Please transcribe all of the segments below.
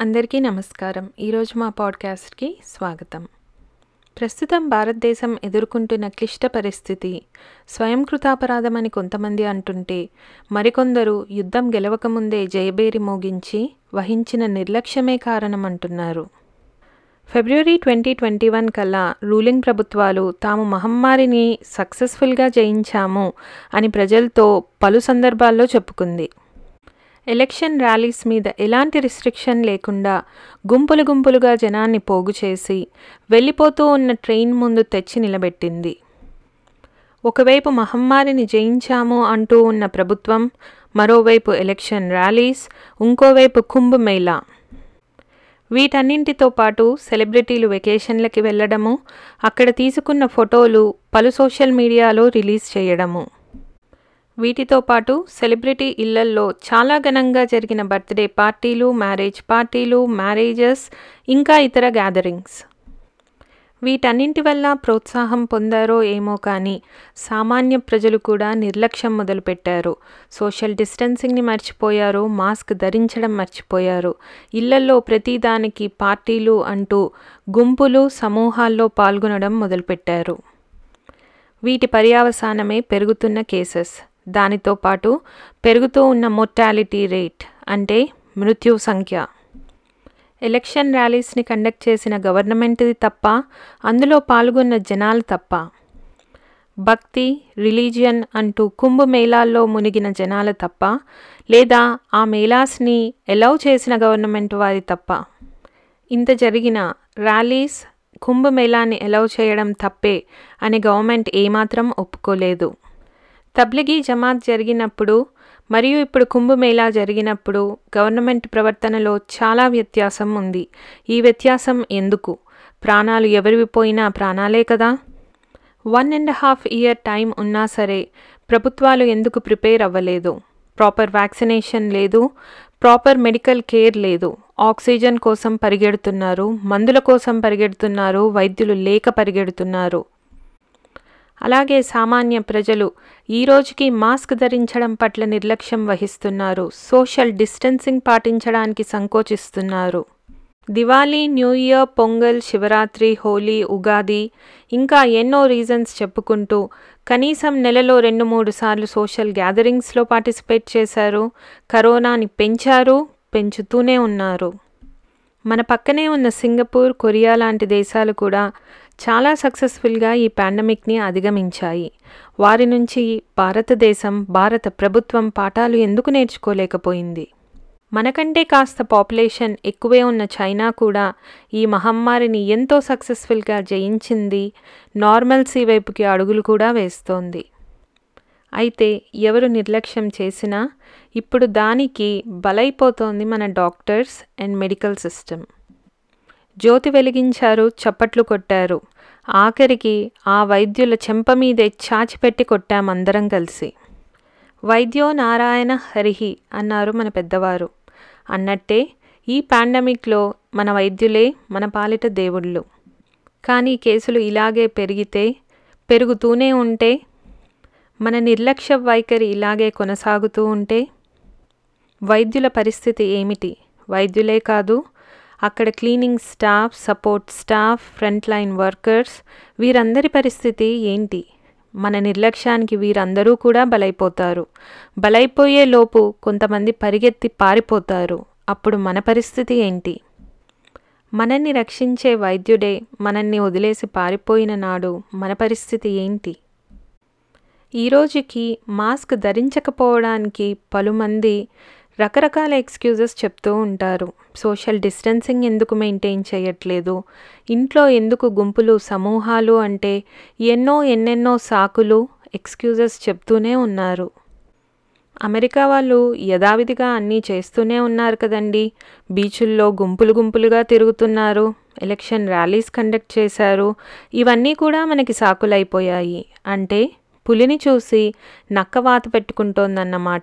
అందరికీ నమస్కారం. ఈరోజు మా పాడ్కాస్ట్కి స్వాగతం. ప్రస్తుతం భారతదేశం ఎదుర్కొంటున్న క్లిష్ట పరిస్థితి. స్వయం కృతాపరాధమని కొంతమంది అంటుంటే మరికొందరు యుద్ధం గెలవకముందే జయబేరి మోగించి వహించిన నిర్లక్ష్యమే కారణం అంటున్నారు ఫిబ్రవరి ట్వంటీ ట్వంటీ వన్ కల్లా రూలింగ్ ప్రభుత్వాలు తాము మహమ్మారిని సక్సెస్ఫుల్గా జయించాము అని ప్రజలతో పలు సందర్భాల్లో చెప్పుకుంది. ఎలక్షన్ ర్యాలీస్ మీద ఎలాంటి రిస్ట్రిక్షన్ లేకుండా గుంపులు గుంపులుగా జనాన్ని పోగు చేసి వెళ్ళిపోతూ ఉన్న ట్రైన్ ముందు తెచ్చి నిలబెట్టింది. ఒకవైపు మహమ్మారిని జయించాము అంటూ ఉన్న ప్రభుత్వం మరోవైపు ఎలక్షన్ ర్యాలీస్ ఇంకోవైపు కుంభమేళా వీటన్నింటితో పాటు సెలబ్రిటీలు వెకేషన్లకి వెళ్ళడము అక్కడ తీసుకున్న ఫోటోలు పలు సోషల్ మీడియాలో రిలీజ్ చేయడము. వీటితో పాటు సెలబ్రిటీ ఇళ్ళల్లో చాలా ఘనంగా జరిగిన బర్త్డే పార్టీలు మ్యారేజ్ పార్టీలు మ్యారేజెస్ ఇంకా ఇతర గ్యాదరింగ్స్. వీటన్నింటి వల్ల ప్రోత్సాహం పొందారో ఏమో కానీ సామాన్య ప్రజలు కూడా నిర్లక్ష్యం మొదలుపెట్టారు. సోషల్ డిస్టెన్సింగ్ని మర్చిపోయారు మాస్క్ ధరించడం మర్చిపోయారు. ఇళ్ళల్లో ప్రతిదానికి పార్టీలు అంటూ గుంపులు సమూహాల్లో పాల్గొనడం మొదలుపెట్టారు. వీటి పర్యావసానమే పెరుగుతున్న కేసెస్. దానితో పాటు పెరుగుతూ ఉన్న మొర్టాలిటీ రేట్ అంటే మృత్యు సంఖ్య. ఎలక్షన్ ర్యాలీస్ని కండక్ట్ చేసిన గవర్నమెంట్ది తప్ప అందులో పాల్గొన్న జనాలు తప్ప. భక్తి రిలీజియన్ అంటూ కుంభ మేళాల్లో మునిగిన జనాలు తప్ప లేదా ఆ మేళాస్ని ఎలౌ చేసిన గవర్నమెంట్ వారి తప్ప. ఇంత జరిగిన ర్యాలీస్ కుంభమేళాన్ని ఎలౌ చేయడం తప్పే అని గవర్నమెంట్ ఏమాత్రం ఒప్పుకోలేదు. తబ్లిగీ జమాత్ జరిగినప్పుడు మరియు ఇప్పుడు కుంభమేళా జరిగినప్పుడు గవర్నమెంట్ ప్రవర్తనలో చాలా వ్యత్యాసం ఉంది. ఈ వ్యత్యాసం ఎందుకు? ప్రాణాలు ఎవరివి పోయినా ప్రాణాలే కదా? One and half year time ఉన్నా సరే ప్రభుత్వాలు ఎందుకు ప్రిపేర్ అవ్వలేదు? ప్రాపర్ వ్యాక్సినేషన్ లేదు ప్రాపర్ మెడికల్ కేర్ లేదు ఆక్సిజన్ కోసం పరిగెడుతున్నారు మందుల కోసం పరిగెడుతున్నారు వైద్యులు లేక పరిగెడుతున్నారు. అలాగే సామాన్య ప్రజలు ఈ రోజుకి మాస్క్ ధరించడం పట్ల నిర్లక్ష్యం వహిస్తున్నారు. సోషల్ డిస్టెన్సింగ్ పాటించడానికి సంకోచిస్తున్నారు. దివాళీ న్యూ ఇయర్ పొంగల్ శివరాత్రి హోలీ ఉగాది ఇంకా ఎన్నో రీజన్స్ చెప్పుకుంటూ కనీసం నెలలో రెండు మూడు సార్లు సోషల్ గ్యాదరింగ్స్లో పార్టిసిపేట్ చేశారు. కరోనాని పెంచారు పెంచుతూనే ఉన్నారు. మన పక్కనే ఉన్న సింగపూర్ కొరియా లాంటి దేశాలు కూడా చాలా సక్సెస్ఫుల్గా ఈ పాండమిక్ని అధిగమించాయి. వారి నుంచి భారతదేశం భారత ప్రభుత్వం పాఠాలు ఎందుకు నేర్చుకోలేకపోయింది? మనకంటే కాస్త పాపులేషన్ ఎక్కువే ఉన్న చైనా కూడా ఈ మహమ్మారిని ఎంతో సక్సెస్ఫుల్గా జయించింది. నార్మల్సీ వైపుకి అడుగులు కూడా వేస్తోంది. అయితే ఎవరు నిర్లక్ష్యం చేసినా ఇప్పుడు దానికి బలైపోతోంది మన డాక్టర్స్ అండ్ మెడికల్ సిస్టమ్ జ్యోతి వెలిగించారు చప్పట్లు కొట్టారు. ఆఖరికి ఆ వైద్యుల చెంప మీదే చాచిపెట్టి కొట్టామందరం కలిసి. వైద్యో నారాయణ హరిహి అన్నారు మన పెద్దవారు. అన్నట్టే ఈ పాండమిక్లో మన వైద్యులే మన పాలిట దేవుళ్ళు. కానీ కేసులు ఇలాగే పెరిగితే పెరుగుతూనే ఉంటే మన నిర్లక్ష్య వైఖరి ఇలాగే కొనసాగుతూ ఉంటే వైద్యుల పరిస్థితి ఏమిటి? వైద్యులే కాదు అక్కడ cleaning staff support staff front line workers వీరందరి పరిస్థితి ఏంటి? మన నిర్లక్ష్యానికి వీరందరూ కూడా బలైపోతారు. బలైపోయే లోపు కొంతమంది పరిగెత్తి పారిపోతారు. అప్పుడు మన పరిస్థితి ఏంటి? మనల్ని రక్షించే వైద్యుడే మనల్ని వదిలేసి పారిపోయిన నాడు మన పరిస్థితి ఏంటి? ఈ రోజుకి మాస్క్ ధరించకపోవడానికి పలుమంది రకరకాల ఎక్స్క్యూజెస్ చెప్తూ ఉంటారు. సోషల్ డిస్టెన్సింగ్ ఎందుకు మెయింటైన్ చేయట్లేదు? ఇంట్లో ఎందుకు గుంపులు సమూహాలు అంటే ఎన్నో ఎన్నెన్నో సాకులు ఎక్స్క్యూజెస్ చెప్తూనే ఉన్నారు. అమెరికా వాళ్ళు యథావిధిగా అన్నీ చేస్తూనే ఉన్నారు కదండి. బీచుల్లో గుంపులు గుంపులుగా తిరుగుతున్నారు. ఎలక్షన్ ర్యాలీస్ కండక్ట్ చేశారు. ఇవన్నీ కూడా మనకి సాకులైపోయాయి. అంటే పులిని చూసి నక్కవాత పెట్టుకుంటోందన్నమాట.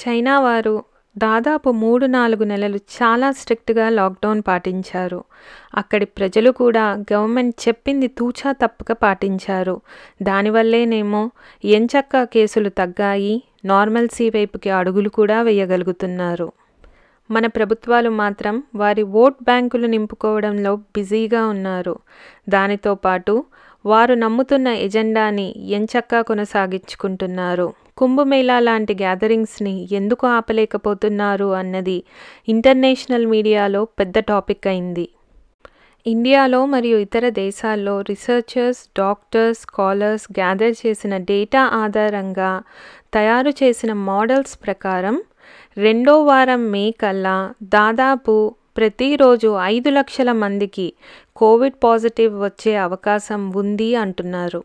చైనా వారు దాదాపు మూడు నాలుగు నెలలు చాలా స్ట్రిక్ట్గా లాక్డౌన్ పాటించారు. అక్కడి ప్రజలు కూడా గవర్నమెంట్ చెప్పింది తూచా తప్పక పాటించారు. దానివల్లేనేమో ఎంచక్క కేసులు తగ్గాయి నార్మల్సీ వైపుకి అడుగులు కూడా వేయగలుగుతున్నారు. మన ప్రభుత్వాలు మాత్రం వారి ఓట్ బ్యాంకులు నింపుకోవడంలో బిజీగా ఉన్నారు. దానితో పాటు వారు నమ్ముతున్న ఎజెండాని ఎంచక్కా కొనసాగించుకుంటున్నారు. కుంభమేళా లాంటి గ్యాదరింగ్స్ని ఎందుకు ఆపలేకపోతున్నారు అన్నది ఇంటర్నేషనల్ మీడియాలో పెద్ద టాపిక్ అయింది. ఇండియాలో మరియు ఇతర దేశాల్లో రీసెర్చర్స్ డాక్టర్స్ స్కాలర్స్ గ్యాదర్ చేసిన డేటా ఆధారంగా తయారు చేసిన మోడల్స్ ప్రకారం రెండో వారం మే కల్లా దాదాపు ప్రతిరోజు ఐదు లక్షల మందికి కోవిడ్ పాజిటివ్ వచ్చే అవకాశం ఉంది అంటున్నారు.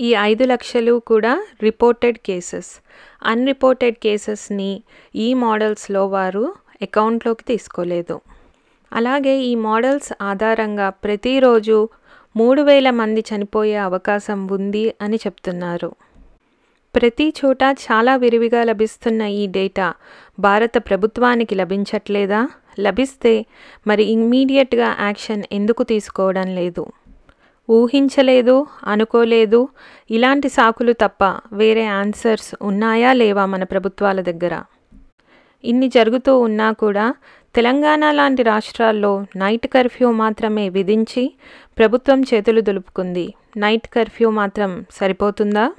ఈ ఐదు లక్షలు కూడా రిపోర్టెడ్ కేసెస్ అన్రిపోర్టెడ్ కేసెస్ని ఈ మోడల్స్లో వారు అకౌంట్లోకి తీసుకోలేదు. అలాగే ఈ మోడల్స్ ఆధారంగా ప్రతిరోజు మూడు వేల మంది చనిపోయే అవకాశం ఉంది అని చెప్తున్నారు. ప్రతి చోట చాలా విరివిగా లభిస్తున్న ఈ డేటా భారత ప్రభుత్వానికి లభించట్లేదా? లభిస్తే మరి ఇమ్మీడియట్గా యాక్షన్ ఎందుకు తీసుకోవడం లేదు? ఊహించలేదు అనుకోలేదు. ఇలాంటి సాకులు తప్ప వేరే ఆన్సర్స్ ఉన్నాయా లేవా మన ప్రభుత్వాల దగ్గర? ఇన్ని జరుగుతూ ఉన్నా కూడా తెలంగాణ లాంటి రాష్ట్రాల్లో నైట్ కర్ఫ్యూ మాత్రమే విధించి ప్రభుత్వం చేతులు దులుపుకుంది. నైట్ కర్ఫ్యూ మాత్రం సరిపోతుందా?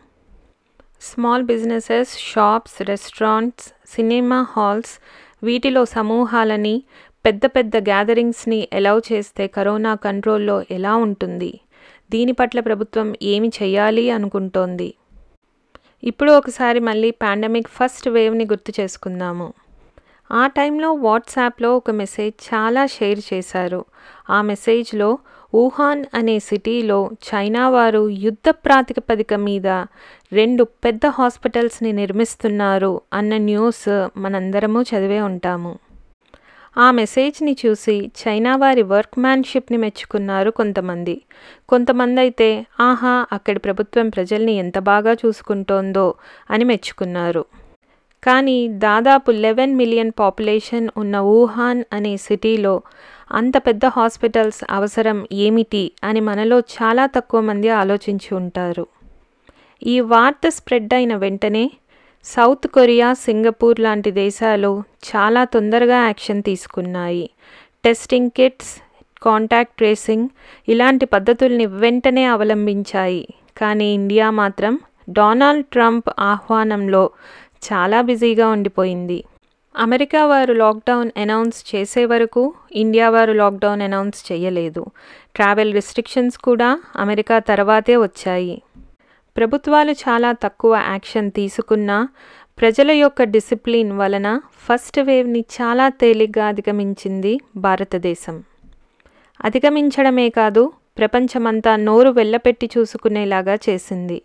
Small businesses shops restaurants cinema halls వీటిలో సమూహాలని పెద్ద పెద్ద గ్యాదరింగ్స్ని ఎలౌ చేస్తే కరోనా కంట్రోల్లో ఎలా ఉంటుంది? దీని పట్ల ప్రభుత్వం ఏమి చేయాలి అనుకుంటోంది. ఇప్పుడు ఒకసారి మళ్ళీ పాండమిక్ ఫస్ట్ వేవ్ని గుర్తు చేసుకుందాము. ఆ టైంలో వాట్సాప్లో ఒక మెసేజ్ చాలా షేర్ చేశారు. ఆ మెసేజ్లో వుహాన్ అనే సిటీలో చైనా వారు యుద్ధ ప్రాతిపదిక మీద రెండు పెద్ద హాస్పిటల్స్ని నిర్మిస్తున్నారు అన్న న్యూస్ మనందరము చదివే ఉంటాము. ఆ మెసేజ్ని చూసి చైనా వారి వర్క్మ్యాన్షిప్ని మెచ్చుకున్నారు కొంతమంది. కొంతమంది అయితే ఆహా అక్కడి ప్రభుత్వం ప్రజల్ని ఎంత బాగా చూసుకుంటోందో అని మెచ్చుకున్నారు. కానీ దాదాపు లెవెన్ మిలియన్ పాపులేషన్ ఉన్న వుహాన్ అనే సిటీలో అంత పెద్ద హాస్పిటల్స్ అవసరం ఏమిటి అని మనలో చాలా తక్కువ మంది ఆలోచించి ఉంటారు. ఈ వార్త స్ప్రెడ్ అయిన వెంటనే సౌత్ కొరియా సింగపూర్ లాంటి దేశాలు చాలా తొందరగా యాక్షన్ తీసుకున్నాయి. టెస్టింగ్ కిట్స్ కాంటాక్ట్ ట్రేసింగ్ ఇలాంటి పద్ధతుల్ని వెంటనే అవలంబించాయి. కానీ ఇండియా మాత్రం డొనాల్డ్ ట్రంప్ ఆహ్వానంలో చాలా బిజీగా ఉండిపోయింది. అమెరికా వారు లాక్డౌన్ అనౌన్స్ చేసే వరకు ఇండియా వారు లాక్డౌన్ అనౌన్స్ చేయలేదు. ట్రావెల్ రిస్ట్రిక్షన్స్ కూడా అమెరికా తర్వాతే వచ్చాయి. ప్రభుత్వాలు చాలా తక్కువ యాక్షన్ తీసుకున్నా ప్రజల యొక్క డిసిప్లిన్ వలన ఫస్ట్ వేవ్ని చాలా తేలిగ్గా అధిగమించింది భారతదేశం. అధిగమించడమే కాదు ప్రపంచమంతా నోరు వెళ్ళపెట్టి చూసుకునేలాగా చేసింది.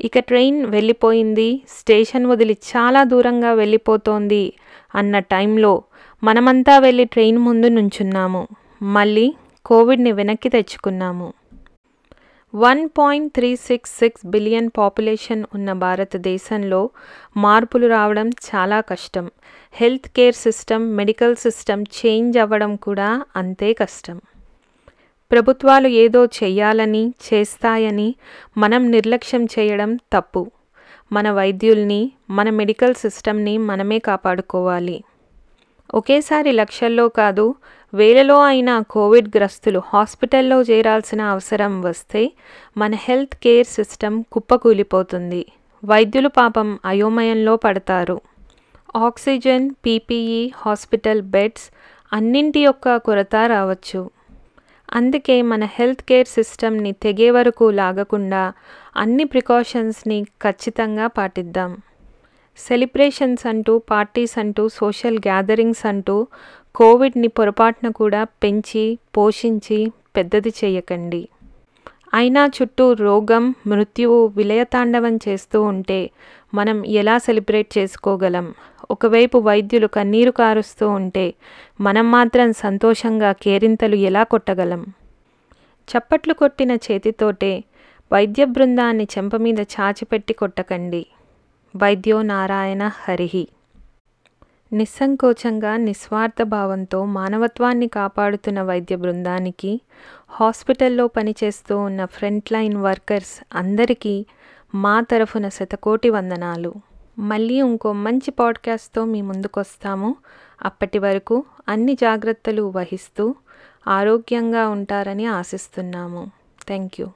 ఇక ట్రైన్ వెళ్ళిపోయింది స్టేషన్ వదిలి చాలా దూరంగా వెళ్ళిపోతోంది అన్న టైంలో మనమంతా వెళ్ళి ట్రైన్ ముందు నుంచున్నాము. మళ్ళీ కోవిడ్ని వెనక్కి తెచ్చుకున్నాము. One point three six six billion population ఉన్న భారతదేశంలో మార్పులు రావడం చాలా కష్టం. Health care system medical system change అవ్వడం కూడా అంతే కష్టం. ప్రభుత్వాలు ఏదో చెయ్యాలని చేస్తాయని మనం నిర్లక్ష్యం చేయడం తప్పు. మన వైద్యుల్ని మన మెడికల్ సిస్టమ్ని మనమే కాపాడుకోవాలి. ఒకేసారి లక్షల్లో కాదు వేలలో అయినా కోవిడ్ గ్రస్తులు హాస్పిటల్లో చేరాల్సిన అవసరం వస్తే మన హెల్త్ కేర్ సిస్టమ్ కుప్పకూలిపోతుంది. వైద్యులు పాపం అయోమయంలో పడతారు. ఆక్సిజన్ పీపీఈ హాస్పిటల్ బెడ్స్ అన్నింటి యొక్క కొరత రావచ్చు. అందుకే మన హెల్త్ కేర్ సిస్టమ్ని తెగే వరకు లాగకుండా అన్ని ప్రికాషన్స్ని ఖచ్చితంగా పాటిద్దాం. సెలిబ్రేషన్స్ అంటూ పార్టీస్ అంటూ సోషల్ గ్యాదరింగ్స్ అంటూ కోవిడ్ని పొరపాటున కూడా పెంచి పోషించి పెద్దది చేయకండి. అయినా చుట్టూ రోగం మృత్యువు విలయతాండవం చేస్తూ ఉంటే మనం ఎలా సెలబ్రేట్ చేసుకోగలం? ఒకవైపు వైద్యులు కన్నీరు కారుస్తూ ఉంటే మనం మాత్రం సంతోషంగా కేరింతలు ఎలా కొట్టగలం? చప్పట్లు కొట్టిన చేతితోటే వైద్య బృందాన్ని చెంప మీద చాచిపెట్టి కొట్టకండి. వైద్యో నారాయణ హరిహి. నిస్సంకోచంగా నిస్వార్థ భావంతో మానవత్వాన్ని కాపాడుతున్న వైద్య బృందానికి హాస్పిటల్లో పనిచేస్తూ ఉన్న ఫ్రంట్ లైన్ వర్కర్స్ అందరికీ మా తరఫున శతకోటి వందనాలు. మళ్ళీ ఇంకో మంచి పాడ్కాస్ట్తో మీ ముందుకొస్తాము. అప్పటి వరకు అన్ని జాగ్రత్తలు వహిస్తూ ఆరోగ్యంగా ఉంటారని ఆశిస్తున్నాము. Thank you